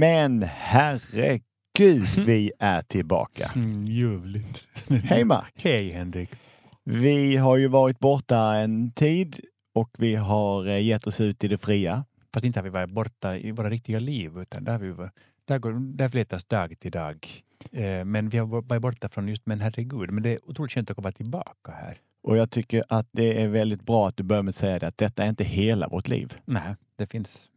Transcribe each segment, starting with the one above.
Men herregud, vi är tillbaka. Mm, ljuvligt. Hej Mark! Hej Henrik. Vi har ju varit borta en tid och vi har eh, gett oss ut i det fria. Fast inte har vi varit borta i våra riktiga liv utan där, vi, där, går, där flätas dag till dag. Eh, men vi har varit borta från just men herregud, men det är otroligt skönt att komma tillbaka här. Och jag tycker att det är väldigt bra att du börjar med att säga det, att detta är inte hela vårt liv. Nej, det finns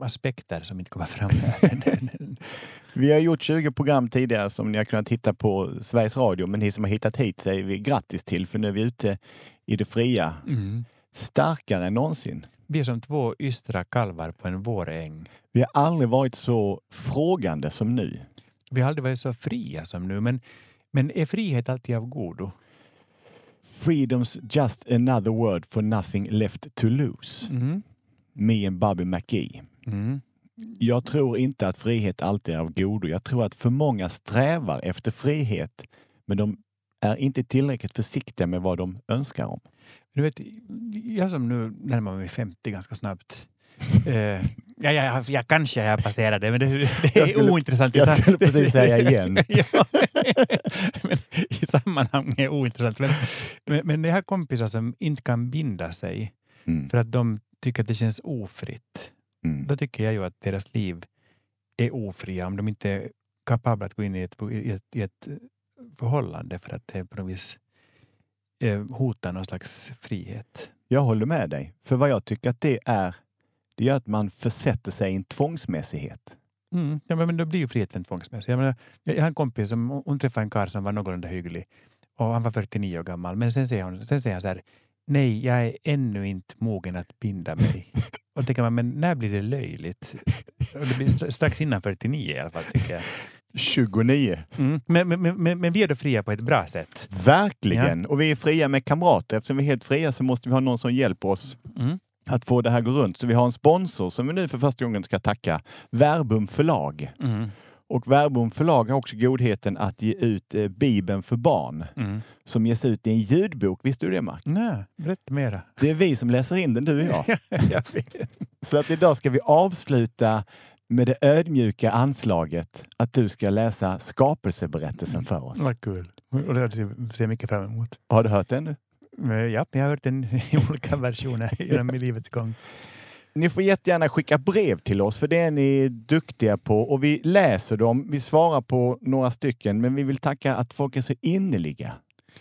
aspekter som inte kommer fram. Vi har gjort 20 program tidigare som ni har kunnat hitta på Sveriges Radio, men ni som har hittat hit säger vi grattis till, för nu är vi ute i det fria. mm. Starkare än någonsin. Vi är som två ystra kalvar på en våräng. Vi har aldrig varit så frågande som nu. Vi har aldrig varit så fria som nu, men, men är frihet alltid av godo? Freedom's just another word for nothing left to lose. Mm. Me and Bobby McGee. Mm. Jag tror inte att frihet alltid är av godo. Jag tror att för många strävar efter frihet, men de är inte tillräckligt försiktiga med vad de önskar om. Du vet, jag som nu närmar mig 50 ganska snabbt. Eh, ja, ja, jag kanske har passerat det, men det, det Jag är skulle- ointressant. jag skulle precis säga igen. ja, men I sammanhang är ointressant. Men, men, men jag har kompisar som inte kan binda sig Mm. för att de tycker att det känns ofritt. Mm. Då tycker jag ju att deras liv är ofria om de inte är kapabla att gå in i ett, i ett, i ett förhållande för att det på något vis eh, hotar någon slags frihet. Jag håller med dig. För vad jag tycker att det är, det gör att man försätter sig i en tvångsmässighet. Mm. Ja, men då blir ju friheten tvångsmässig. Jag, menar, jag har en kompis som hon träffade en karl som var någorlunda hygglig och han var 49 år gammal. Men sen säger, hon, sen säger han så här, nej, jag är ännu inte mogen att binda mig. och tänker man, men när blir det löjligt? Och det blir stra- strax innan 49 i alla fall, tycker jag. 29. Mm. Men, men, men, men, vi är då fria på ett bra sätt. Verkligen! Och vi är fria med kamrater. Eftersom vi är helt fria så måste vi ha någon som hjälper oss Mm. att få det här att gå runt. Så vi har en sponsor som vi nu för första gången ska tacka. Verbum förlag. Mm. Och Verbum förlag har också godheten att ge ut eh, Bibeln för barn. Mm. Som ges ut i en ljudbok. Visste du det Mark? Nej, berätta mera. Det är vi som läser in den, du och jag. jag. Så att idag ska vi avsluta med det ödmjuka anslaget att du ska läsa skapelseberättelsen för oss. Vad kul. Och det ser jag mycket fram emot. Har du hört den nu? Men Ja, jag har hört den i olika versioner genom livets gång. Ni får jättegärna skicka brev till oss, för det är ni duktiga på. Och vi läser dem, vi svarar på några stycken, men vi vill tacka att folk är så innerliga.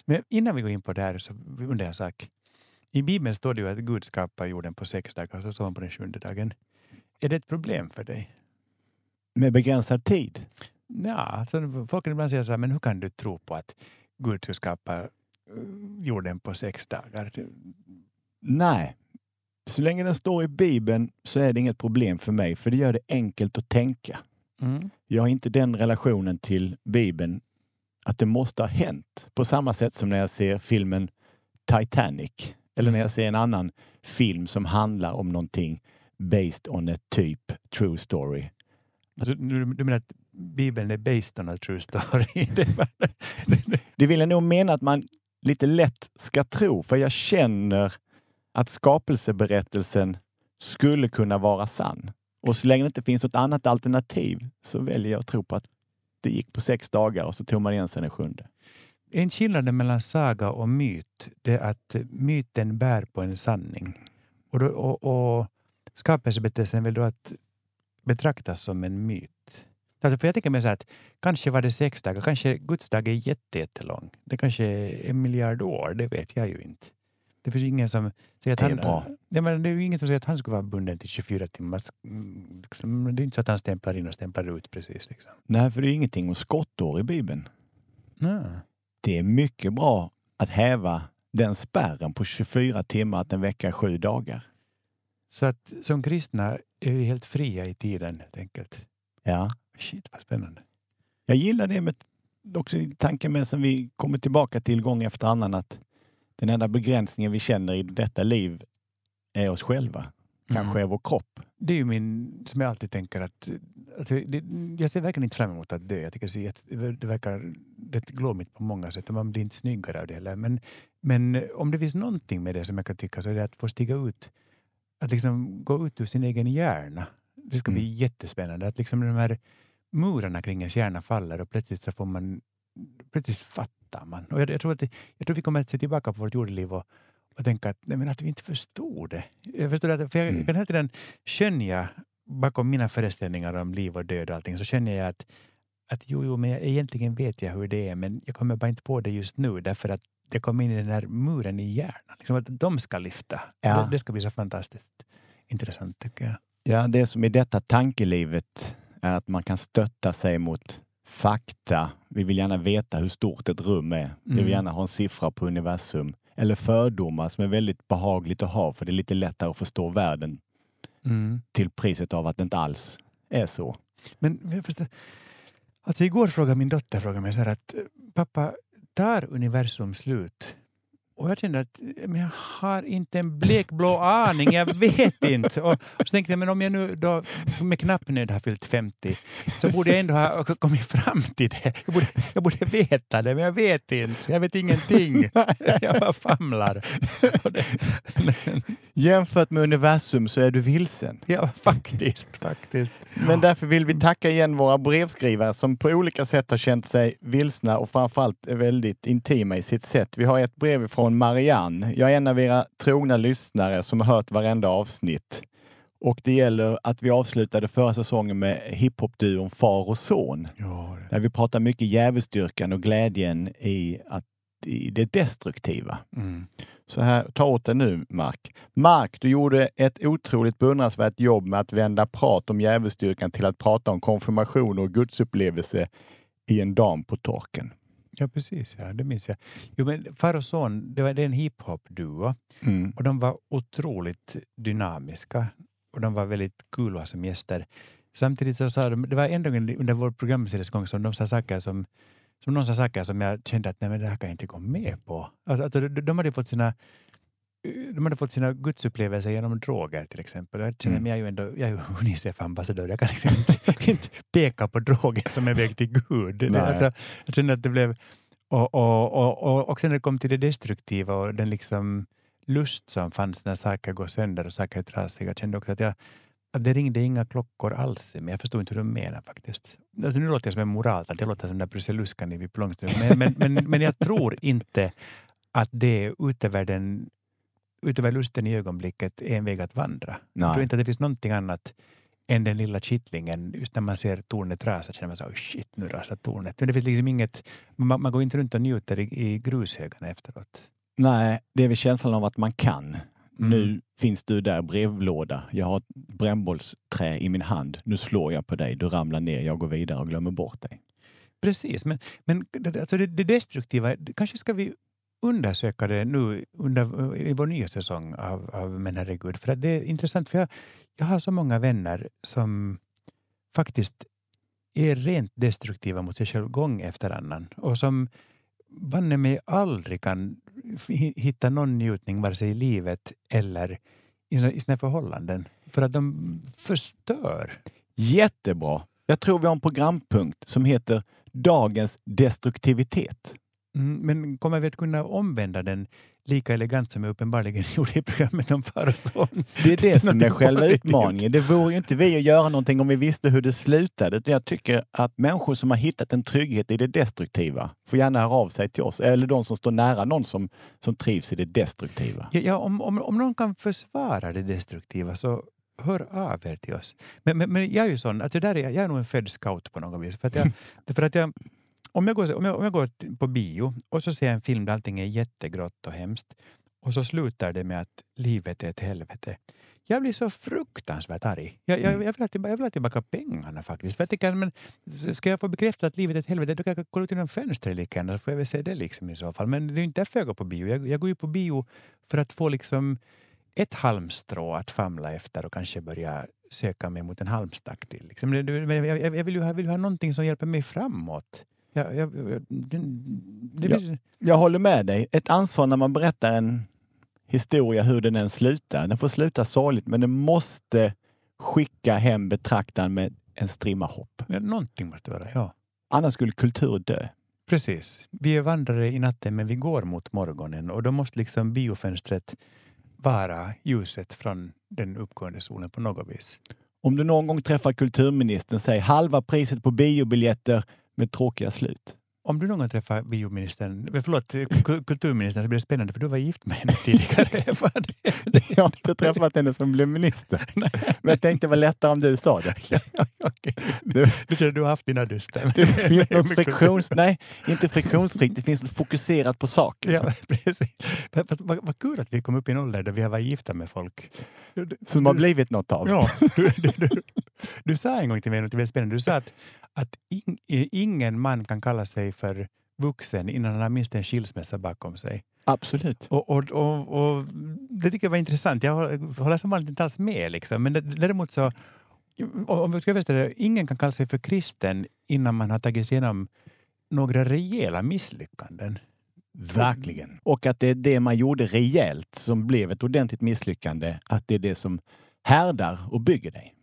Men innan vi går in på det här så undrar jag en sak. I Bibeln står det ju att Gud skapar jorden på sex dagar och så står han på den sjunde dagen. Är det ett problem för dig? Med begränsad tid. Ja, alltså, folk ibland säga så här, men hur kan du tro på att Gud ska skapa eh, jorden på sex dagar? Nej. Så länge den står i Bibeln så är det inget problem för mig, för det gör det enkelt att tänka. Mm. Jag har inte den relationen till Bibeln att det måste ha hänt. På samma sätt som när jag ser filmen Titanic. Eller när jag ser en annan film som handlar om någonting based on a typ true story. Alltså, du, du menar att Bibeln är based on a true story? Det vill jag nog mena att man lite lätt ska tro, för jag känner att skapelseberättelsen skulle kunna vara sann. Och så länge det inte finns något annat alternativ så väljer jag att tro på att det gick på sex dagar och så tog man igen sig den sjunde. En skillnad mellan saga och myt det är att myten bär på en sanning. Och, då, och, och skapelseberättelsen vill då att betraktas som en myt. Alltså för jag tänker mig så här att kanske var det sex dagar, kanske Guds dag är jätte- jättelång. Det kanske är en miljard år, det vet jag ju inte. Det finns ingen som säger att Det är han... bra. Ja, men det är ingen som säger att han skulle vara bunden till 24 timmar. Mm, liksom, Det är inte så att han stämplar in och stämplar ut precis. Liksom. Nej, för det är ingenting om skottår i Bibeln. Nej. Det är mycket bra att häva den spärren på 24 timmar att en vecka är sju dagar. Så att som kristna är vi helt fria i tiden helt enkelt. Ja. Shit vad spännande. Jag gillar det med också tanken med som vi kommer tillbaka till gång efter annan att den enda begränsningen vi känner i detta liv är oss själva. Kanske Mm. är vår kropp. Det är min, som jag alltid tänker att, alltså, det, jag ser verkligen inte fram emot att dö. Jag tycker jätte- det verkar rätt glåmigt på många sätt och man blir inte snyggare av det heller. Men, men om det finns någonting med det som jag kan tycka så är det att få stiga ut, att liksom gå ut ur sin egen hjärna. Det ska bli Mm. jättespännande. Att liksom de här murarna kring ens hjärna faller och plötsligt så får man plötsligt fattar man. Och jag, jag, tror att jag tror vi kommer att se tillbaka på vårt jordeliv och, och tänka att, nej, men att vi inte förstod det. Jag, förstår att, för jag, Mm. jag kan hela tiden skönja bakom mina föreställningar om liv och död och allting så känner jag att, att jo, jo, men jag, egentligen vet jag hur det är men jag kommer bara inte på det just nu därför att det kommer in i den här muren i hjärnan. Liksom att de ska lyfta. Ja. Det, det ska bli så fantastiskt intressant tycker jag. Ja, det som i detta tankelivet är att man kan stötta sig mot fakta. Vi vill gärna veta hur stort ett rum är. Vi Mm. vill gärna ha en siffra på universum. Eller fördomar som är väldigt behagligt att ha för det är lite lättare att förstå världen till priset av att det inte alls är så. Men förstår, alltså igår frågade min dotter frågade mig så här att pappa, tar universum slut? Och jag kände att men jag har inte en blekblå aning, jag vet inte. Och så tänkte jag, men om jag nu då med knapp nöd har fyllt 50 så borde jag ändå ha kommit fram till det. Jag borde, jag borde veta det, men jag vet inte. Jag vet ingenting. Jag bara famlar. Jämfört med universum så är du vilsen. ja, faktiskt, faktiskt. Men därför vill vi tacka igen våra brevskrivare som på olika sätt har känt sig vilsna och framförallt är väldigt intima i sitt sätt. Vi har ett brev från Marianne. Jag är en av era trogna lyssnare som har hört varenda avsnitt. Och det gäller att vi avslutade förra säsongen med hiphopduon Far och son. Ja, Där vi pratar mycket djävulsdyrkan och glädjen i, att, i det destruktiva. mm. Så här, ta åt dig nu Mark. Mark, du gjorde ett otroligt beundransvärt jobb med att vända prat om djävulsdyrkan till att prata om konfirmation och gudsupplevelse i en dam på torken. Ja, precis. Ja, det minns jag. Jo, men far och son, det, var, det är en hiphop-duo Mm. och de var otroligt dynamiska och de var väldigt kul att ha som gäster. Samtidigt så sa de, det var en gång under vår programseries gång som de sa saker som, som någon sa saker som jag kände att nej, men det här kan jag inte gå med på. Alltså, alltså, de, de hade fått sina de hade fått sina gudsupplevelser genom droger till exempel. Jag känner, Mm. jag är ju ändå jag är Unicef-ambassadör. Jag kan liksom inte, inte peka på droger som är väg till Gud. Alltså, jag känner att det blev... Och, och, och, och, och sen när det kom till det destruktiva och den liksom lust som fanns när saker går sönder och saker är trasiga. Jag kände också att, jag, att det ringde inga klockor alls men jag förstod inte hur de menar faktiskt. Alltså, nu låter jag som en moral, att jag låter som den där Prussiluskan i Pippi Långstrump. Men, men, men, men jag tror inte att det utöver, den, utöver lusten i ögonblicket är en väg att vandra. Jag tror Nej. inte att det finns någonting annat än den lilla kittlingen. Just när man ser tornet rasa känner man så oh shit, nu rasar tornet. Men det finns liksom inget, man, man går inte runt och njuter i, i grushögarna efteråt. Nej, det är väl känslan av att man kan. Mm. Nu finns du där, brevlåda. Jag har ett brännbollsträ i min hand. Nu slår jag på dig, du ramlar ner, jag går vidare och glömmer bort dig. Precis, men, men alltså det, det destruktiva, kanske ska vi undersöka det nu under, i vår nya säsong av, av Men herregud. För att det är intressant, för jag, jag har så många vänner som faktiskt är rent destruktiva mot sig själv gång efter annan och som banne mig aldrig kan hitta någon njutning vare sig i livet eller i sina, i sina förhållanden. För att de förstör. Jättebra! Jag tror vi har en programpunkt som heter Dagens destruktivitet. Mm, men kommer vi att kunna omvända den lika elegant som jag uppenbarligen gjorde i programmet om far och son? Det är det som är Någonting själva positivt. utmaningen. Det vore ju inte vi att göra någonting om vi visste hur det slutade. Jag tycker att människor som har hittat en trygghet i det destruktiva får gärna höra av sig till oss. Eller de som står nära någon som, som trivs i det destruktiva. Ja, ja, om, om, om någon kan försvara det destruktiva så hör av er till oss. Men, men, men jag är ju sån, att det där är, jag är nog en född scout på något vis. För att jag, för att jag, om, jag går, om, jag, om jag går på bio och så ser jag en film där allting är jättegrått och hemskt och så slutar det med att livet är ett helvete. Jag blir så fruktansvärt arg. Jag, jag, jag, vill, ha tillbaka, jag vill ha tillbaka pengarna faktiskt. För jag tycker, men, ska jag få bekräfta att livet är ett helvete då kan jag gå ut genom fönstret lika gärna så får jag väl se det liksom i så fall. Men det är ju inte därför jag går på bio. Jag, jag går ju på bio för att få liksom ett halmstrå att famla efter och kanske börja söka mig mot en halmstack till. Liksom. Jag, vill ju ha, vill ha någonting som hjälper mig framåt. Jag, jag, jag, det, det finns, Jag håller med dig. Ett ansvar när man berättar en historia, hur den än slutar. Den får sluta sorgligt, men den måste skicka hem betraktaren med en strimma hopp. någonting måste vara, ja. Annars skulle kultur dö. Precis. Vi är vandrare i natten men vi går mot morgonen och då måste liksom biofönstret vara ljuset från den uppgående solen på något vis. Om du någon gång träffar kulturministern, säg halva priset på biobiljetter med tråkiga slut. Om du någon gång träffar bioministern, eh, förlåt, ku- kulturministern så blir det spännande för du var gift med henne tidigare. Jag har inte träffat henne som blev minister. Men jag tänkte det var lättare om du sa det. Du, Du tror du har haft dina duster. det finns något friktions... Nej, inte friktionsfritt. Det finns fokuserat på saker. Ja, precis. Vad, kul att vi kom upp i en ålder där vi har varit gifta med folk. Som har blivit något av. Ja, du, du, du, sa en gång till mig något väldigt spännande. Du sa att, att ing, ingen man kan kalla sig för vuxen innan han har minst en skilsmässa bakom sig. Absolut. Och, och, och, och Det tycker jag var intressant. Jag håller som vanligt inte alls med. Liksom. Men däremot så, om vi ska översätta det, ingen kan kalla sig för kristen innan man har tagit sig igenom några rejäla misslyckanden. Verkligen. Och att det är det man gjorde rejält som blev ett ordentligt misslyckande. Att det är det som härdar och bygger dig.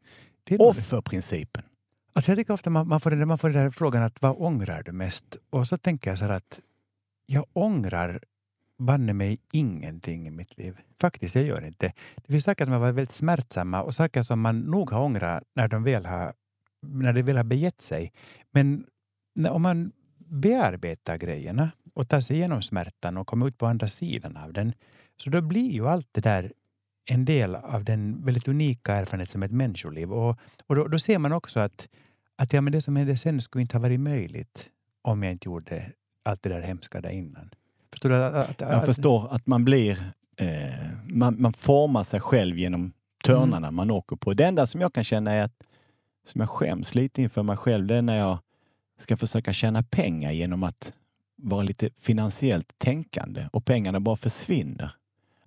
Offerprincipen. Alltså jag tycker ofta man, man, får den, man får den där frågan att vad ångrar du mest? Och så tänker jag så här att jag ångrar banne mig ingenting i mitt liv. Faktiskt, jag gör inte. Det finns saker som har varit väldigt smärtsamma och saker som man nog har ångrat när de väl har, när de väl har begett sig. Men när, om man bearbetar grejerna och tar sig igenom smärtan och kommer ut på andra sidan av den, så då blir ju allt det där en del av den väldigt unika erfarenhet som ett människoliv. Och, och då, då ser man också att, att ja, men det som hände sen skulle inte ha varit möjligt om jag inte gjorde allt det där hemska där innan. Förstår du? Att, att, Jag förstår att man blir... Eh, man, man formar sig själv genom törnarna man åker på. Det enda som jag kan känna är att som jag skäms lite inför mig själv, det är när jag ska försöka tjäna pengar genom att vara lite finansiellt tänkande och pengarna bara försvinner.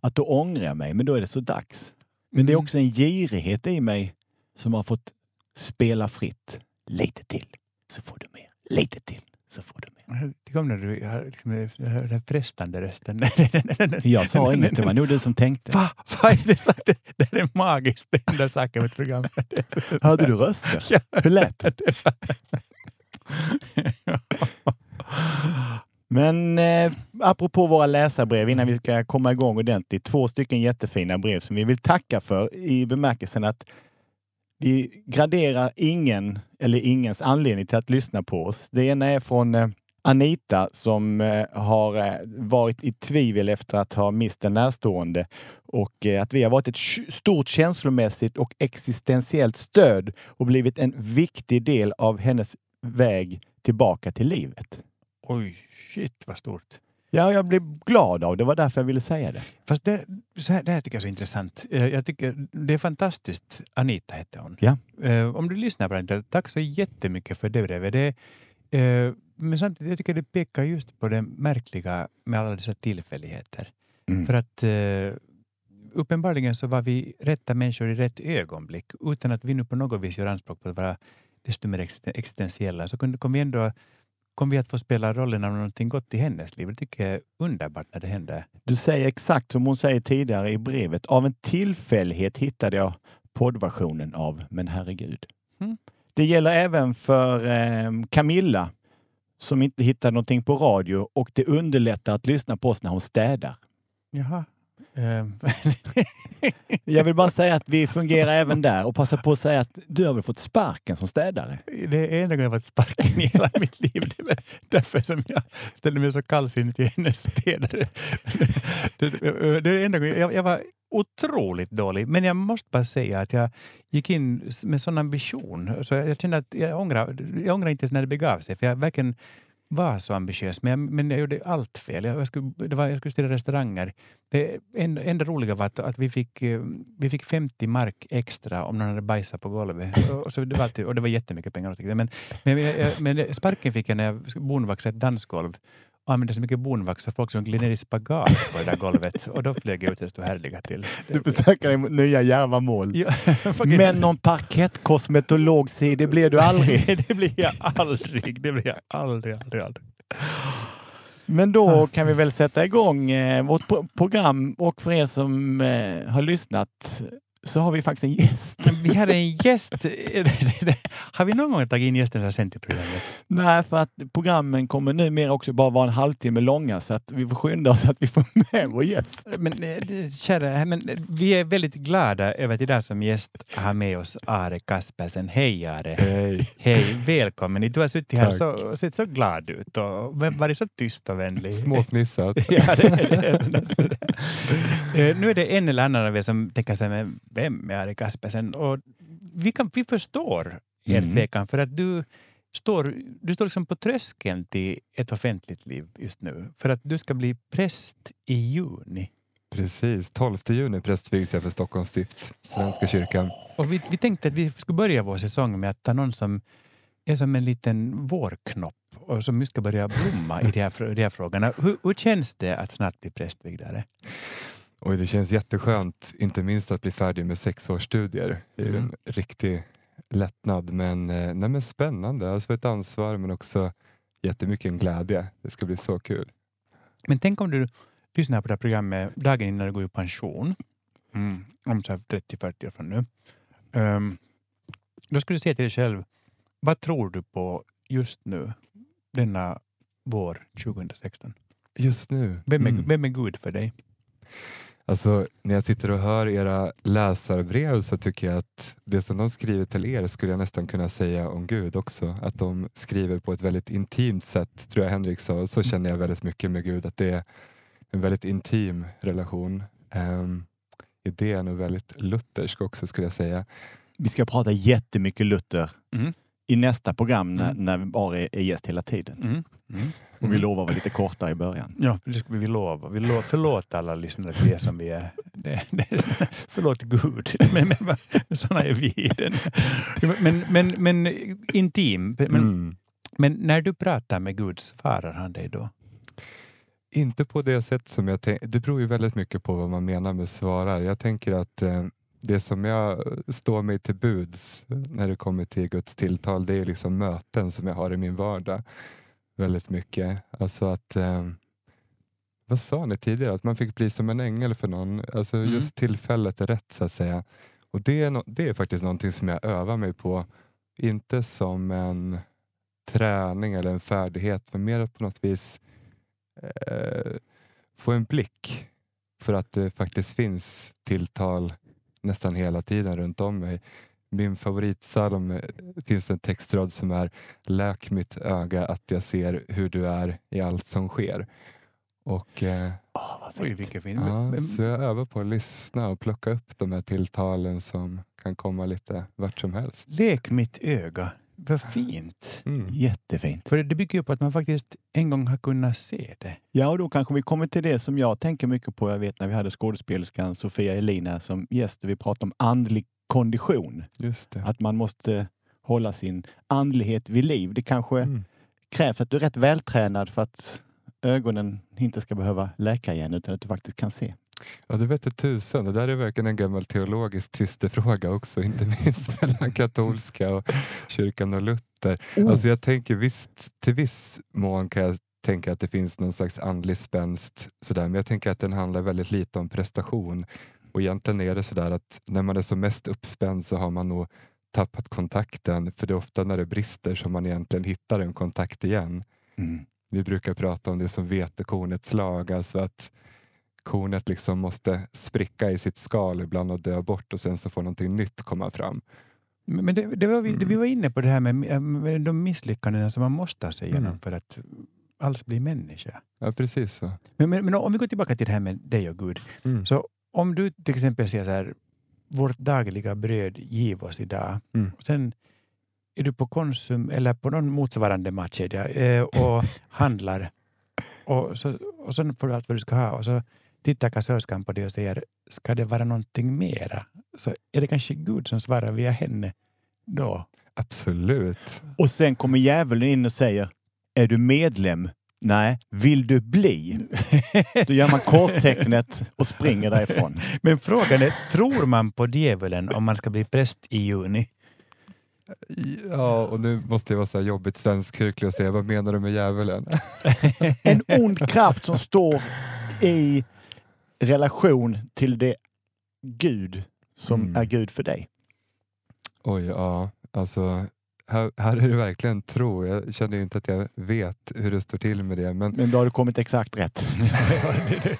Att då ångrar jag mig, men då är det så dags. Men det är Mm. också en girighet i mig som har fått spela fritt. Lite till så får du mer. Lite till så får du mer. Jag tycker om när du har liksom, den frestande rösten. Jag sa inget, det var nog du som tänkte. Va? Vad är det sagt? Det är magiskt, den där saken med program. Hörde du rösten? Hur lät det? Men eh, apropå våra läsarbrev, innan vi ska komma igång ordentligt. Två stycken jättefina brev som vi vill tacka för i bemärkelsen att vi graderar ingen eller ingens anledning till att lyssna på oss. Det ena är från eh, Anita som eh, har eh, varit i tvivel efter att ha mist en närstående och eh, att vi har varit ett stort känslomässigt och existentiellt stöd och blivit en viktig del av hennes väg tillbaka till livet. Oj, shit vad stort. Ja, jag blev glad av det. var därför jag ville säga det. Fast det, så här, det här tycker jag är så intressant. Eh, Jag tycker, det är fantastiskt. Anita hette hon. Ja. Eh, Om du lyssnar på Anita, tack så jättemycket för det brevet. Det, eh, men samtidigt jag tycker det pekar just på det märkliga med alla dessa tillfälligheter. Mm. För att uppenbarligen så var vi rätta människor i rätt ögonblick utan att vi nu på något vis gör anspråk på att vara desto mer ex- existentiella. Så kom vi ändå kom vi att få spela rollen av någonting gott i hennes liv. Det tycker jag är underbart när det händer. Du säger exakt som hon säger tidigare i brevet. Av en tillfällighet hittade jag poddversionen av Men herregud. Mm. Det gäller även för eh, Camilla som inte hittade någonting på radio och det underlättar att lyssna på oss när hon städar. Jaha. Eh, jag vill bara säga att vi fungerar även där och passa på att säga att du har väl fått sparken som städare? det är enda gången jag fått sparken i hela mitt liv. Det är därför som jag ställde mig så kallsinnig till hennes städare. Det, är enda gången, jag, jag var otroligt dålig, men jag måste bara säga att jag gick in med sån ambition. Så jag, jag kände att jag ångrar, jag ångrar inte ens när det begav sig, för jag verkligen var så ambitiös, men jag, men jag gjorde allt fel. Jag, jag, skulle, det var, jag skulle ställa restauranger. Det enda, enda roliga var att, att vi, fick, eh, vi fick 50 mark extra om någon hade bajsat på golvet. Och, så det, var alltid, och det var jättemycket pengar. Men, men, jag, men sparken fick jag när jag bonvaxade ett dansgolv och använde så mycket bonvax så folk som gled ner i spagat på det där golvet. Och då flög jag ut stod härliga till. Du försöker dig mot nya djärva mål. Ja, Men någon parkettkosmetolog, det blir du aldrig. Det blir jag aldrig. Det blir jag aldrig, aldrig, aldrig. Men då kan vi väl sätta igång eh, vårt pro- program och för er som eh, har lyssnat så har vi faktiskt en gäst. Vi har en gäst. Har vi någon gång tagit in gästen här sent i programmet? Nej, för att programmen kommer numera också bara vara en halvtimme långa så att vi får skynda oss att vi får med vår gäst. Men, eh, kära, men eh, vi är väldigt glada över att idag som gäst ha med oss Are Kaspersen. Hej Are! Hej! Hej, välkommen! Du har suttit här Tack. så, och sett så glad ut och varit så tyst och vänlig. Småfnissat. Ja, det är det. Eh, nu är det en eller annan av er som tänker sig, vem är Ari Kaspersen? Och vi, kan, vi förstår er Mm. tvekan för att du står, du står liksom på tröskeln till ett offentligt liv just nu. För att du ska bli präst i juni. Precis, 12 juni prästvigs jag för Stockholms stift, Svenska kyrkan. Och vi, vi tänkte att vi skulle börja vår säsong med att ta någon som är som en liten vårknopp och som nu ska börja blomma i de här, de här frågorna. Hur, hur känns det att snart bli prästvigdare? Oj, det känns jätteskönt, inte minst att bli färdig med sex års studier. Det är Mm. en riktig lättnad, men, eh, nej, men spännande. Alltså ett ansvar men också jättemycket en glädje. Det ska bli så kul. Men tänk om du lyssnar på det här programmet dagen innan du går i pension, mm. om så här 30-40 år från nu. Ehm, då skulle du säga till dig själv, vad tror du på just nu, denna vår 2016? Just nu. Vem är, mm. vem är Gud för dig? Alltså, när jag sitter och hör era läsarbrev så tycker jag att det som de skriver till er skulle jag nästan kunna säga om Gud också. Att de skriver på ett väldigt intimt sätt, tror jag Henrik sa. Så känner jag väldigt mycket med Gud, att det är en väldigt intim relation. Um, idén är väldigt luthersk också skulle jag säga. Vi ska prata jättemycket Luther Mm. I nästa program när, Mm. när Ari är gäst hela tiden. Mm. Mm. Och vi lovar att vara lite kortare i början. Ja, det ska vi lova. Vi lo, förlåt alla lyssnare till det som vi är. Det, det är förlåt Gud, men, men sådana är vi. Den. Men, men, men intim. Men, Mm. men när du pratar med Gud, svarar han dig då? Inte på det sätt som jag tänker. Det beror ju väldigt mycket på vad man menar med svarar. Jag tänker att eh, det som jag står mig till buds när det kommer till Guds tilltal, det är liksom möten som jag har i min vardag. Väldigt mycket. Alltså att, eh, vad sa ni tidigare? Att man fick bli som en ängel för någon. Alltså Mm. just tillfället är rätt så att säga. Och det är, no- det är faktiskt någonting som jag övar mig på. Inte som en träning eller en färdighet, men mer att på något vis eh, få en blick för att det faktiskt finns tilltal nästan hela tiden runt om mig. Min favoritsalm eh, finns en textrad som är Läk mitt öga att jag ser hur du är i allt som sker. Och eh, vad Oj, fint. vilken fin. ja, Så jag övar på att lyssna och plocka upp de här tilltalen som kan komma lite vart som helst. Lek mitt öga. Vad fint. Mm. Jättefint. För det bygger ju på att man faktiskt en gång har kunnat se det. Ja, och då kanske vi kommer till det som jag tänker mycket på. Jag vet när vi hade skådespelerskan Sofia Elina som gäst och vi pratade om andlig kondition. Att man måste hålla sin andlighet vid liv. Det kanske Mm. krävs att du är rätt vältränad för att ögonen inte ska behöva läka igen utan att du faktiskt kan se. Ja, det vete tusan. Det där är verkligen en gammal teologisk tvistefråga också, inte minst mellan katolska och kyrkan och Luther. Alltså jag tänker visst, till viss mån kan jag tänka att det finns någon slags andlig spänst, sådär. men jag tänker att den handlar väldigt lite om prestation. Och egentligen är det sådär att när man är som mest uppspänd så har man nog tappat kontakten, för det är ofta när det brister som man egentligen hittar en kontakt igen. Mm. Vi brukar prata om det som vetekornets lag, alltså att kornet liksom måste spricka i sitt skal ibland och dö bort och sen så får någonting nytt komma fram. Men det, det var vi, Mm. vi var inne på det här med, med de misslyckanden som man måste ta sig igenom Mm. för att alls bli människa. Ja, precis så. Men, men, men om vi går tillbaka till det här med dig och Gud. Mm. Så om du till exempel säger så här, vårt dagliga bröd giv oss idag. Mm. Och sen är du på Konsum eller på någon motsvarande matchkedja eh, och handlar. Och så, och så får du allt vad du ska ha. Och så tittar kassörskan på dig och säger, ska det vara någonting mera? Så är det kanske Gud som svarar via henne då. Absolut. Och sen kommer djävulen in och säger, är du medlem? Nej. Vill du bli? Då gör man korstecknet och springer därifrån. Men frågan är, tror man på djävulen om man ska bli präst i juni? Ja, och nu måste jag vara så här jobbigt svenskkyrklig och säga vad menar du med djävulen? En ond kraft som står i relation till det Gud som Mm. är Gud för dig? Oj, ja. Alltså, här, här är det verkligen tro. Jag känner inte att jag vet hur det står till med det. Men Men då har du kommit exakt rätt.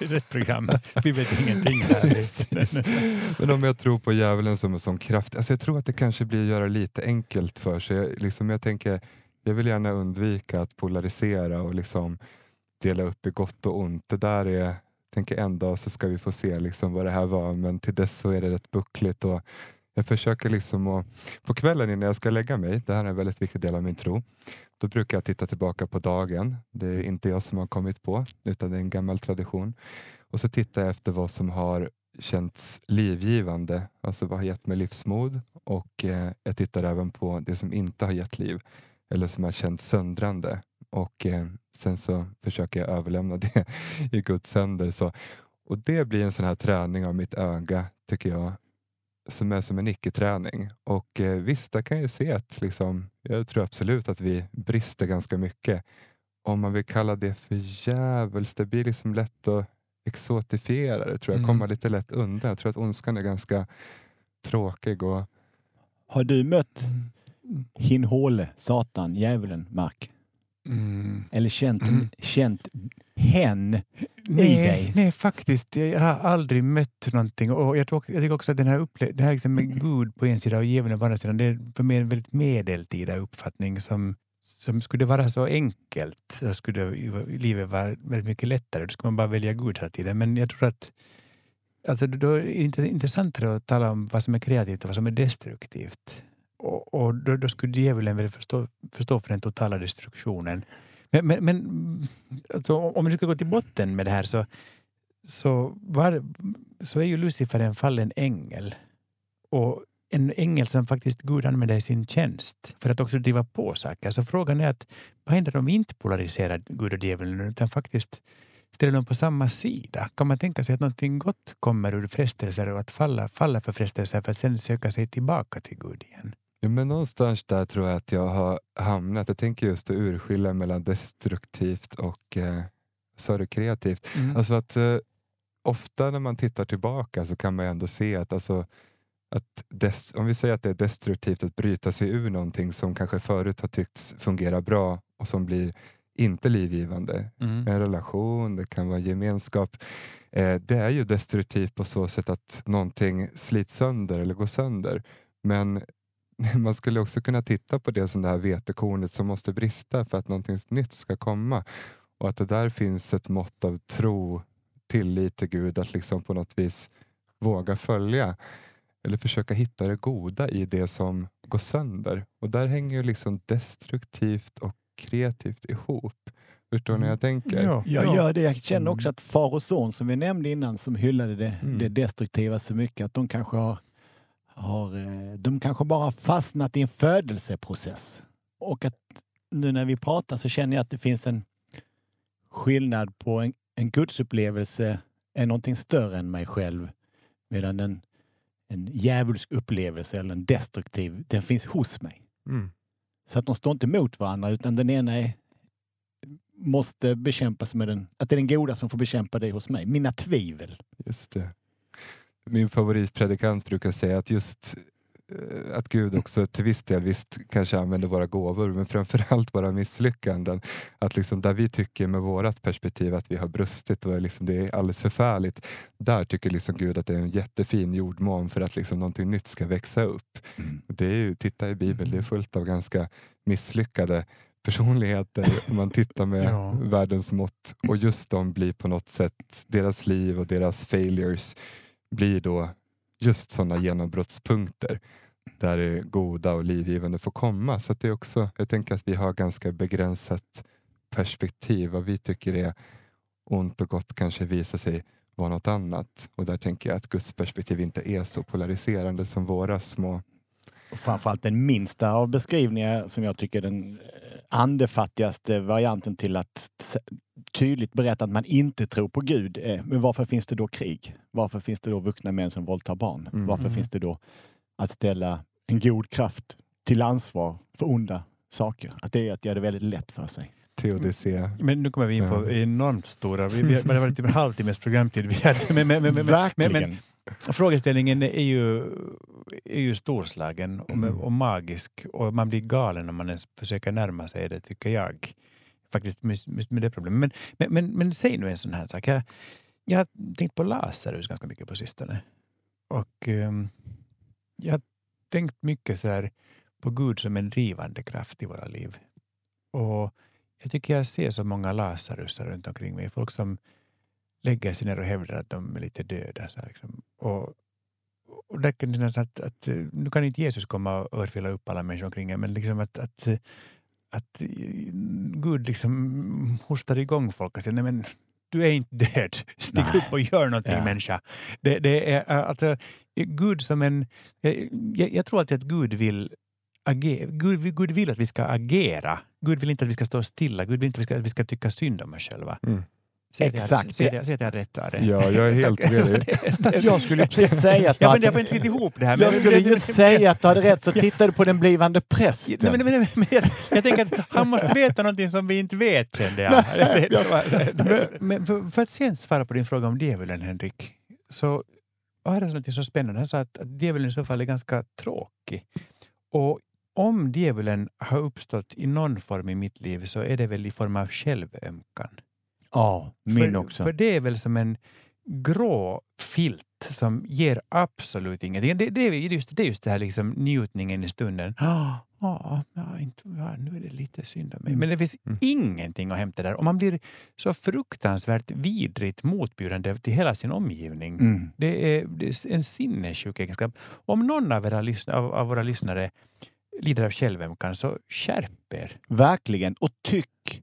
rätt program. Vi vet ingenting här. Men om jag tror på djävulen som en sån kraft. Alltså jag tror att det kanske blir att göra lite enkelt för sig. Jag, liksom jag, tänker, jag vill gärna undvika att polarisera och liksom dela upp i gott och ont. Det där är, tänker en dag så ska vi få se liksom vad det här var. Men till dess så är det rätt buckligt. Och jag försöker liksom att, på kvällen innan jag ska lägga mig, det här är en väldigt viktig del av min tro. Då brukar jag titta tillbaka på dagen. Det är inte jag som har kommit på, utan det är en gammal tradition. Och så tittar jag efter vad som har känts livgivande, alltså vad har gett mig livsmod och eh, jag tittar även på det som inte har gett liv eller som har känts söndrande och eh, sen så försöker jag överlämna det i Guds händer. Så, och det blir en sån här träning av mitt öga tycker jag som är som en icke-träning. Och eh, visst, där kan jag se att liksom, jag tror absolut att vi brister ganska mycket. Om man vill kalla det för djävulskt, det blir liksom lätt att exotifiera det, tror jag. Mm. Komma lite lätt undan. Jag tror att ondskan är ganska tråkig. Och, Har du mött Hinhåle, Satan, djävulen, Mark? Mm. Eller känt, Mm. känt hen i Nej, dig? nej, faktiskt. Jag har aldrig mött någonting. Och jag, tror, jag tycker också att den här, upple- det här liksom med Gud på en sida och djävulen på andra sidan, det är för mig en väldigt medeltida uppfattning som, som skulle vara så enkelt. Så skulle livet vara väldigt mycket lättare. Då skulle man bara välja Gud hela tiden. Men jag tror att alltså, då är det intressantare att tala om vad som är kreativt och vad som är destruktivt. Och, och då, då skulle djävulen väl förstå, förstå för den totala destruktionen. Men, men, men alltså, om vi ska gå till botten med det här så, så, var, så är ju Lucifer en fallen ängel. Och en ängel som faktiskt Gud använder i sin tjänst för att också driva på saker. Så frågan är att vad händer om vi inte polariserar Gud och djävulen utan faktiskt ställer dem på samma sida? Kan man tänka sig att någonting gott kommer ur frestelser och att falla, falla för frestelser för att sen söka sig tillbaka till Gud igen? Ja, men någonstans där tror jag att jag har hamnat. Jag tänker just att urskilja mellan destruktivt och eh, du kreativt. Alltså att eh, ofta när man tittar tillbaka så kan man ändå se att, alltså, att des, om vi säger att det är destruktivt att bryta sig ur någonting som kanske förut har tyckts fungera bra och som blir inte livgivande. Mm. En relation, det kan vara gemenskap. Eh, det är ju destruktivt på så sätt att någonting slits sönder eller går sönder. Men man skulle också kunna titta på det som det här vetekornet som måste brista för att någonting nytt ska komma. Och att det där finns ett mått av tro, tillit till Gud att liksom på något vis våga följa eller försöka hitta det goda i det som går sönder. Och där hänger ju liksom destruktivt och kreativt ihop. Förstår ni jag tänker? Ja, Jag gör det. Jag känner Mm. också att far och son som vi nämnde innan som hyllade det, Mm. det destruktiva så mycket att de kanske har, har eh, de kanske bara har fastnat i en födelseprocess. Och att nu när vi pratar så känner jag att det finns en skillnad på en, en gudsupplevelse är någonting större än mig själv medan en, en djävulsk upplevelse eller en destruktiv, den finns hos mig. Mm. Så att de står inte mot varandra utan den ena är, måste bekämpas med den, att det är den goda som får bekämpa dig hos mig. Mina tvivel. Just det. Min favoritpredikant brukar säga att just eh, att Gud också till viss del visst kanske använder våra gåvor men framförallt våra misslyckanden. Att liksom där vi tycker med vårat perspektiv att vi har brustit och liksom det är alldeles förfärligt. Där tycker liksom Gud att det är en jättefin jordmån för att liksom någonting nytt ska växa upp. Det är ju, titta i Bibeln, det är fullt av ganska misslyckade personligheter om man tittar med Ja. världens mått och just de blir på något sätt, deras liv och deras failures blir då just sådana genombrottspunkter där det goda och livgivande får komma. Så att det är också, jag tänker att vi har ganska begränsat perspektiv. Vad vi tycker är ont och gott kanske visar sig vara något annat. Och där tänker jag att Guds perspektiv inte är så polariserande som våra små Och framförallt den minsta av beskrivningar som jag tycker är den eh, andefattigaste varianten till att tydligt berätta att man inte tror på Gud. är, Men varför finns det då krig? Varför finns det då vuxna män som våldtar barn? Mm. Varför Mm. finns det då att ställa en god kraft till ansvar för onda saker? Att det är att göra det väldigt lätt för sig. teodicea. Men nu kommer vi in på Ja. enormt stora... Vi, vi, det var typ en halvtimmes programtid vi hade. Men, men, men, men, men, Verkligen. men- frågeställningen är ju, är ju storslagen och, Mm. och magisk och man blir galen om man ens försöker närma sig det, tycker jag. Faktiskt med, med det problemet. Men, men, men, men säg nu en sån här sak. Jag, jag har tänkt på Lazarus ganska mycket på sistone. Och ehm, jag har tänkt mycket så här på Gud som en drivande kraft i våra liv. Och jag tycker jag ser så många Lazarusar runt omkring mig. Folk som lägger sig ner och hävdar att de är lite döda. Så här liksom. och, och där kan det att, att, att nu kan inte Jesus komma och örfila upp alla människor omkring en, men liksom att, att, att eh, Gud liksom hostar igång folk och säger nej men du är inte död. Stig Nej. upp och gör någonting Ja. människa. Det, det är eh, alltså, Gud som en... Jag, jag, jag tror alltid att Gud vill agera. Gud, Gud vill att vi ska agera. Gud vill inte att vi ska stå stilla. Gud vill inte att vi ska, att vi ska tycka synd om oss själva. Mm. Jag- Exakt. Säg att jag- säg att jag har rätt där. Ja, jag är helt med dig. Jag skulle precis säga att... Jag funderar på att inte ihop det här. jag skulle just säga att du hade rätt, så tittar du på den blivande prästen. Nej, men, men, men, men, jag, jag tänker att han måste veta någonting som vi inte vet, kände jag. men, men för, för att sen svara på din fråga om djävulen, Henrik, så var det något så spännande. Han sa att, att djävulen i så fall är ganska tråkig. Och om djävulen har uppstått i någon form i mitt liv så är det väl i form av självömkan. Ja, min för, också. För det är väl som en grå filt som ger absolut ingenting. Det, det, är just, det är just det här liksom njutningen i stunden. Ja, ja, ja, inte, ja, nu är det lite synd om mig. Men det finns Mm. ingenting att hämta där. Och man blir så fruktansvärt vidrigt motbjudande till hela sin omgivning. Mm. Det, är, det är en sinnessjuk egenskap. Om någon av, era, av, av våra lyssnare lider av självömkan så skärp er. Verkligen. Och tyck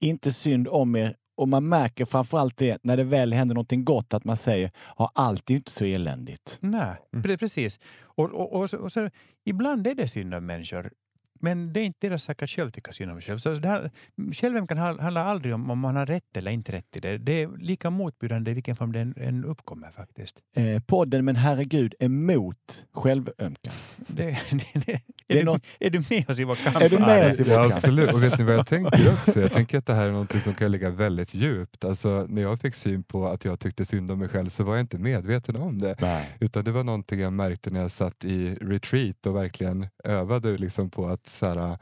inte synd om er. Och man märker framförallt det när det väl händer någonting gott att man säger ja, allt är inte så eländigt. Nej, Mm. pre- precis. Och, och, och, så, och så, ibland är det synd om människor. Men det är inte deras sak att själv tycka synd om sig själv. Så det här, självömkan handlar handlar aldrig om om man har rätt eller inte rätt i det. Det är lika motbjudande i vilken form det än, uppkommer faktiskt. Eh, podden Men herregud är mot självömkan. Det, är, Det är du, något- är du med oss i vår kamp? Är du med oss i vår Ja, kamp? absolut. Och vet ni vad jag tänker också? Jag tänker att det här är något som kan ligga väldigt djupt. Alltså, när jag fick syn på att jag tyckte synd om mig själv så var jag inte medveten om det. Nej. Utan det var någonting jag märkte när jag satt i retreat och verkligen övade liksom på att så här,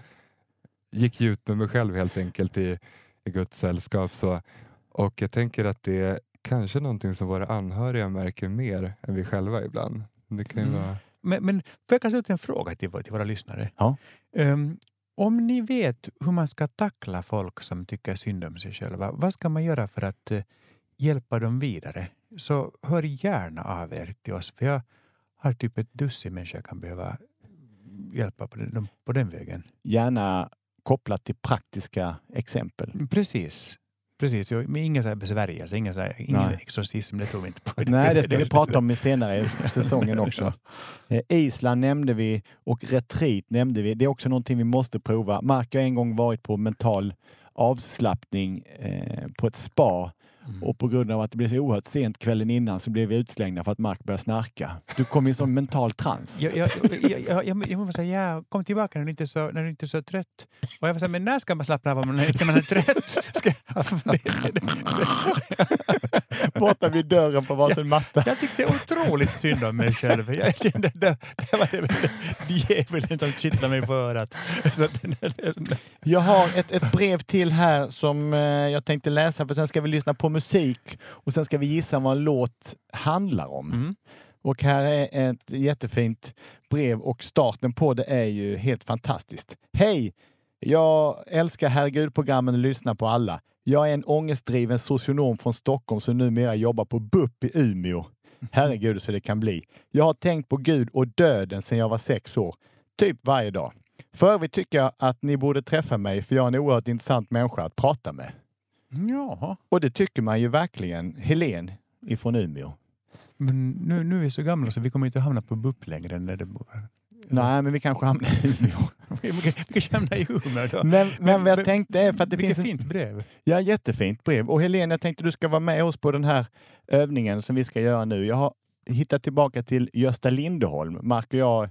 gick ut med mig själv helt enkelt i, i Guds sällskap. Så, och jag tänker att det är kanske någonting som våra anhöriga märker mer än vi själva ibland. Det kan ju Mm. vara... Men, men får jag kasta ut en fråga till, till våra lyssnare? Ja. Ehm, om ni vet hur man ska tackla folk som tycker synd om sig själva, vad ska man göra för att eh, hjälpa dem vidare? Så hör gärna av er till oss, för jag har typ ett dussin människor jag kan behöva hjälpa på den, på den vägen. Gärna kopplat till praktiska exempel. Precis. Precis, och med ingen så här besvärjelse, ingen, så här, ingen Nej. exorcism, det tror vi inte på. Nej, det ska vi prata om senare i säsongen också. Eh, Island nämnde vi och retreat nämnde vi. Det är också någonting vi måste prova. Mark har en gång varit på mental avslappning eh, på ett spa Mm. och på grund av att det blev så oerhört sent kvällen innan så blev vi utslängda för att Mark började snarka. Du kom i som mental trans. Jag, jag, jag, jag, jag, ja, kom tillbaka när du inte är så, när du inte är så trött. Och jag var så men när ska man slappna av när man är trött? Borta vid dörren på varsin matta. jag tyckte otroligt synd om mig själv. Jag kände det, det var djävulen som kittlade mig på örat. Jag har ett, ett brev till här som eh, jag tänkte läsa för sen ska vi lyssna på musik och sen ska vi gissa vad en låt handlar om. mm. Och här är ett jättefint brev och starten på det är ju helt fantastiskt. Hej! Jag älskar Herregud-programmen och lyssnar på alla. Jag är en ångestdriven socionom från Stockholm som numera jobbar på BUP i Umeå. Herregud så det kan bli. Jag har tänkt på Gud och döden sedan jag var sex år. Typ varje dag. För övrigt tycker jag att ni borde träffa mig för jag är en oerhört intressant människa att prata med. Ja, Och det tycker man ju verkligen. Helen ifrån Umeå. men nu, nu är vi så gamla så vi kommer inte hamna på BUP längre. När det, Nej, men vi kanske hamnar i Umeå. vi kan- vi kan hamna i Umeå då. Men, men vad jag tänkte är för att det finns... En, fint brev. ja, jättefint brev. Och Helene, jag tänkte du ska vara med oss på den här övningen som vi ska göra nu. Jag har hittat tillbaka till Gösta Lindeholm. Mark och jag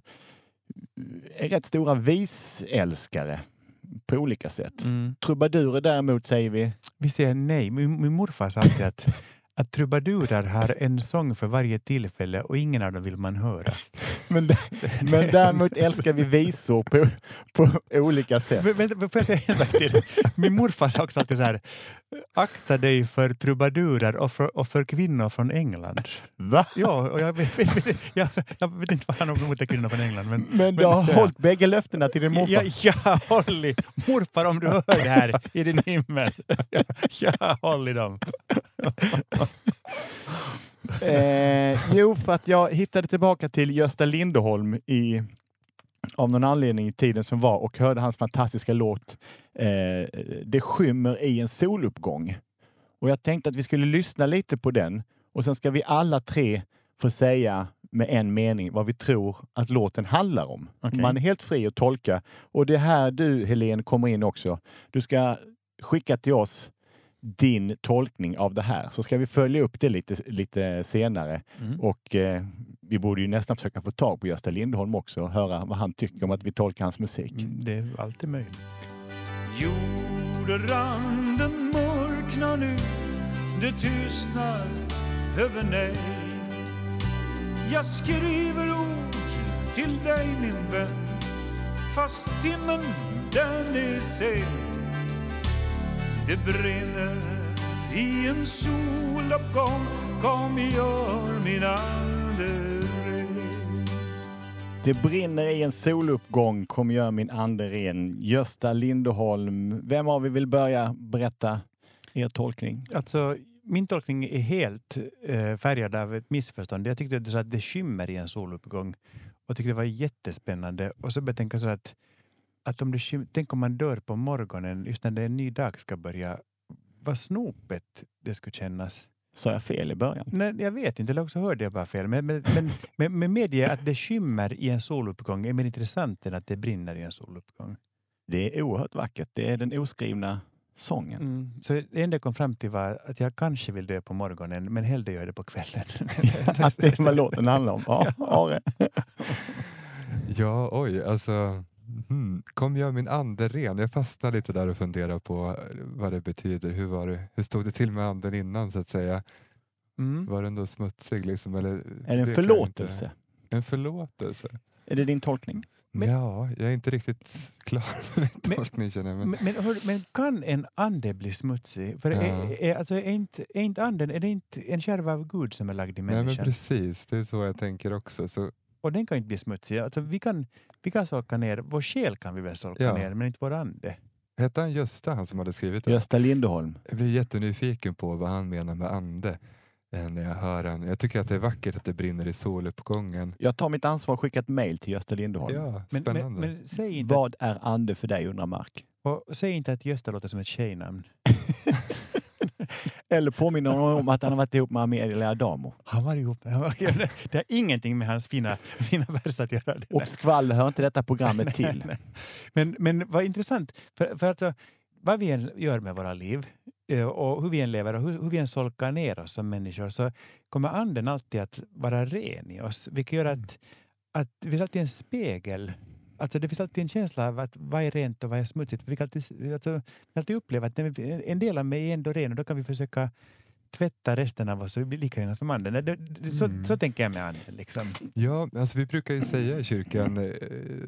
är rätt stora visälskare på olika sätt. Mm. Trubadurer däremot säger vi. Vi säger nej. Min, min morfar sa alltid att, att trubadurer har en sång för varje tillfälle och ingen av dem vill man höra. Men, men däremot älskar vi visor på, på olika sätt. Men, men, får jag säga en sak till? Min morfar sa också alltid så här, akta dig för trubadurer och för, och för kvinnor från England. Va? Ja, och jag, vet, jag, jag vet inte vad han har emot kvinnor från England. Men, Men du har men- hållit bägge löftena till din morfar. jag har hållit, morfar om du hör det här i din himmel, jag, jag har hållit dem. Eh, jo, för att jag hittade tillbaka till Gösta Linderholm i, av någon anledning i tiden som var och hörde hans fantastiska låt eh, Det skymmer i en soluppgång. Och jag tänkte att vi skulle lyssna lite på den och sen ska vi alla tre få säga med en mening vad vi tror att låten handlar om. Okej. Man är helt fri att tolka. Och det är här du, Helene, kommer in också. Du ska skicka till oss din tolkning av det här, så ska vi följa upp det lite, lite senare. Mm. Och eh, vi borde ju nästan försöka få tag på Gösta Lindholm också och höra vad han tycker om att vi tolkar hans musik. Mm, Det är alltid möjligt. Jordranden mörknar nu, det tystnar över nej. Jag skriver ord till dig min vän, fast timmen den är sen. Det brinner i en soluppgång, kom gör min ande ren. Det brinner i en soluppgång, kom gör min ande ren. Gösta Linderholm, vem av er vill börja berätta er tolkning? Alltså, min tolkning är helt eh, färgad av ett missförstånd. Jag tyckte att du sa att det skymmer i en soluppgång och tyckte det var jättespännande. Och så började jag tänka så att, att om det skym- tänk om man dör på morgonen just när det är en ny dag ska börja. Vad snopet det skulle kännas. Sa jag fel i början? Nej, jag vet inte, eller också hörde jag bara fel. Men, men, men, men, men medge att det skymmer i en soluppgång är mer intressant än att det brinner i en soluppgång. Det är oerhört vackert. Det är den oskrivna sången. Mm. Så det enda jag kom fram till var att jag kanske vill dö på morgonen men hellre gör jag det på kvällen. Att det är vad låten handlar om. Ja, Are. Ja, oj, alltså. Hmm. Kom gör min ande ren. Jag fastnade lite där och funderade på vad det betyder. Hur, var det? Hur stod det till med anden innan så att säga? Mm. Var den då smutsig? Liksom, eller, Är det en jag förlåtelse? Inte. En förlåtelse? Är det din tolkning? Men- ja, jag är inte riktigt klar med min Men- tolkning känner jag. Men, Men, hör, men kan en ande bli smutsig? För Ja. är, är, alltså, är, inte, är inte anden är det inte en kärva av Gud som är lagd i nej, men människan? precis, det är så jag tänker också. Så, och den kan inte bli smutsig. Alltså, vi, kan, vi kan solka ner, vår själ kan vi väl solka Ja. ner, men inte vår ande. hette han Gösta, han som hade skrivit det? Gösta Linderholm. Jag blir jättenyfiken på vad han menar med ande. eh, När jag hör han. Jag tycker att det är vackert att det brinner i soluppgången. Jag tar mitt ansvar och skickar ett mejl till Gösta Linderholm. Ja, Men, spännande. men, men säg, inte Vad är ande för dig, undrar Mark. och säg inte att Gösta låter som ett tjejnamn. Eller påminner honom om att han har varit ihop med Amelia Adamo. Han var ihop var, Det har ingenting med hans fina, fina vers att göra. Och skvaller hör inte detta programmet till. Nej. Men, men vad intressant. För, för att, vad vi än gör med våra liv eh, och hur vi än lever och hur, hur vi än solkar ner oss som människor så kommer anden alltid att vara ren i oss. Vilket gör att, att det finns alltid en spegel. Alltså det finns alltid en känsla av att vad är rent och vad är smutsigt. Vi kan alltid, alltså, alltid uppleva att vi, en del av mig är ändå ren och då kan vi försöka tvätta resten av oss så vi blir lika rena som anden. Det, det, så, Mm. så tänker jag med anden. Liksom. Ja, alltså vi brukar ju säga i kyrkan eh,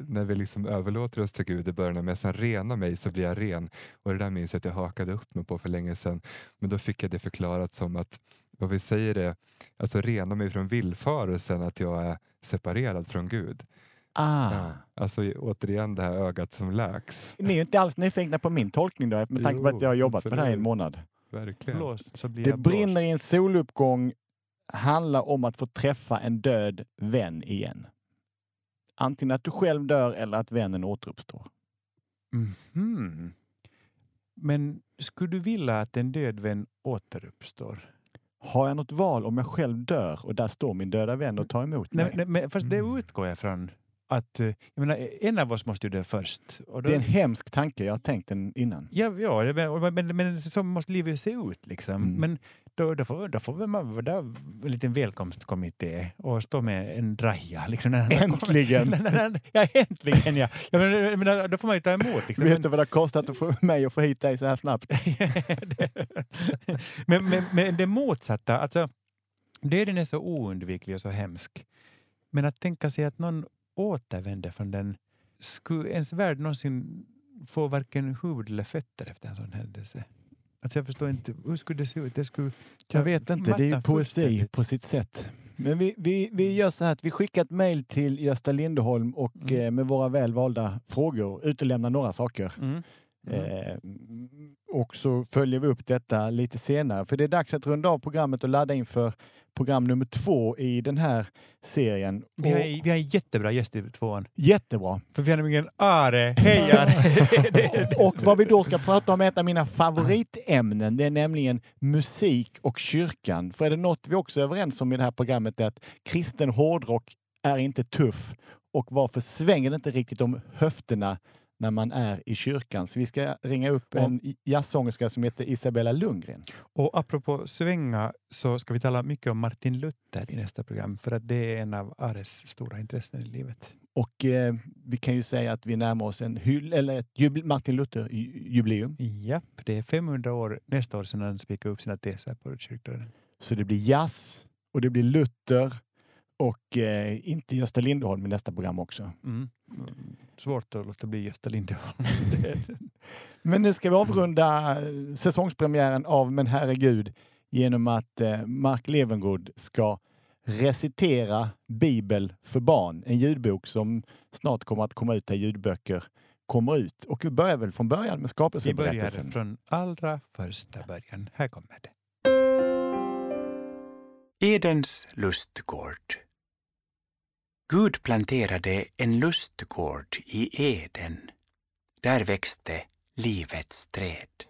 när vi liksom överlåter oss till Gud i början, med sen rena mig så blir jag ren. Och det där minns jag att jag hakade upp mig på för länge sedan. Men då fick jag det förklarat som att vad vi säger är, alltså rena mig från villfarelsen att jag är separerad från Gud. Ah. Ja. Alltså återigen det här ögat som läks. Ni är ju inte alls nyfikna på min tolkning då, med tanke på att jag har jobbat med det här i en månad. Verkligen. Blås så blir Det blåst. brinner i en soluppgång handlar om att få träffa en död vän igen. Antingen att du själv dör eller att vännen återuppstår. Mhm. Men skulle du vilja att en död vän återuppstår? Har jag något val om jag själv dör och där står min döda vän och tar emot mig? Nej, nej, men fast det Mm. utgår jag från att eh, jag menar, en av oss måste ju dö först. Då, Det är en hemsk tanke, jag har tänkt den innan. Ja, ja men, men, men så måste livet se ut. Liksom. Mm. Men då, då, får, då får man vara en liten välkomstkommitté och stå med en draja. Liksom, när Äntligen! kommer. När- när- när- ja, äntligen ja. ja men, men, då får man ju ta emot. Liksom. Vet du vad det har kostat att få mig att få hit dig så här snabbt? men, men, men det motsatta, alltså, döden är så oundviklig och så hemsk. Men att tänka sig att någon återvänder från den, skulle ens värld någonsin få varken huvud eller fötter efter en sån händelse? Alltså jag förstår inte, hur skulle det se ut? Det skulle, Jag vet inte, det är ju poesi på sitt sätt. Men vi, vi, vi gör så här att vi skickar ett mejl till Gösta Linderholm och Mm. eh, med våra välvalda frågor utelämnar några saker. Mm. Eh, och så följer vi upp detta lite senare. För det är dags att runda av programmet och ladda inför program nummer två i den här serien. Vi, har, vi har en jättebra gäst i tvåan. jättebra! För vi har nämligen Are. Hej Are! Och vad vi då ska prata om är ett av mina favoritämnen. Det är nämligen musik och kyrkan. För är det något vi också är överens om i det här programmet är att kristen hårdrock är inte tuff. Och varför svänger det inte riktigt om höfterna när man är i kyrkan? Så vi ska ringa upp en jazzsångerska som heter Isabella Lundgren. Och apropå svänga så ska vi tala mycket om Martin Luther i nästa program för att det är en av Ares stora intressen i livet. Och eh, vi kan ju säga att vi närmar oss en hyll, eller ett Martin Luther-jubileum. Japp, det är 500 år nästa år sedan han spikade upp sina teser på kyrkdörren. Så det blir jazz och det blir Luther och eh, inte Gösta Lindholm i nästa program också. Mm. Svårt att låta bli Gösta Lindholm. Men nu ska vi avrunda eh, säsongspremiären av Men herregud genom att eh, Mark Levengood ska recitera Bibel för barn. En ljudbok som snart kommer att komma ut där ljudböcker kommer ut. Och vi börjar väl från början med Vi börjar skapelseberättelsen. från allra första början. Här kommer det. Edens lustgård. Gud planterade en lustgård i Eden. Där växte livets träd.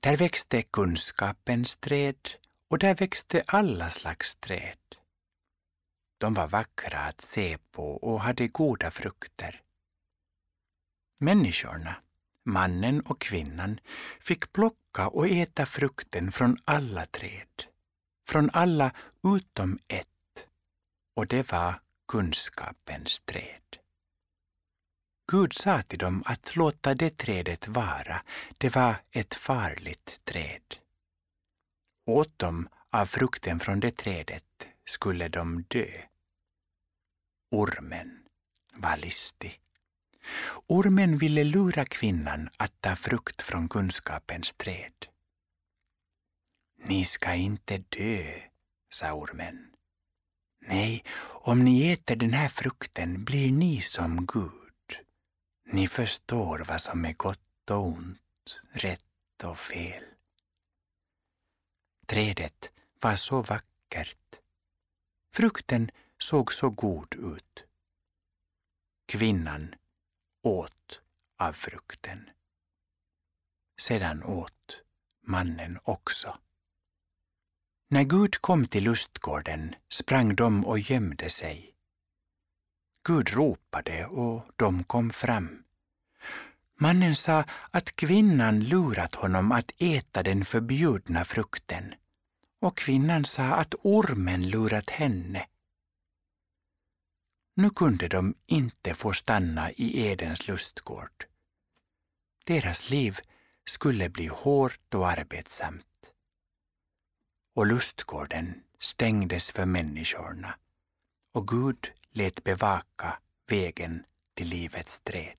Där växte kunskapens träd och där växte alla slags träd. De var vackra att se på och hade goda frukter. Människorna, mannen och kvinnan, fick plocka och äta frukten från alla träd från alla utom ett, och det var kunskapens träd. Gud sa till dem att låta det trädet vara, det var ett farligt träd. Åt de av frukten från det trädet skulle de dö. Ormen var listig. Ormen ville lura kvinnan att ta frukt från kunskapens träd. Ni ska inte dö, sa ormen. Nej, om ni äter den här frukten blir ni som Gud. Ni förstår vad som är gott och ont, rätt och fel. Trädet var så vackert. Frukten såg så god ut. Kvinnan åt av frukten. Sedan åt mannen också. När Gud kom till lustgården sprang de och gömde sig. Gud ropade och de kom fram. Mannen sa att kvinnan lurat honom att äta den förbjudna frukten och kvinnan sa att ormen lurat henne. Nu kunde de inte få stanna i Edens lustgård. Deras liv skulle bli hårt och arbetsamt och lustgården stängdes för människorna och Gud lät bevaka vägen till livets träd.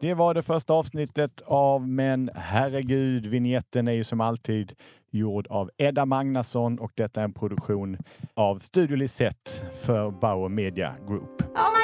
Det var det första avsnittet av Men herregud, vignetten är ju som alltid gjord av Edda Magnusson och detta är en produktion av Studio Lisette för Bauer Media Group. Ja,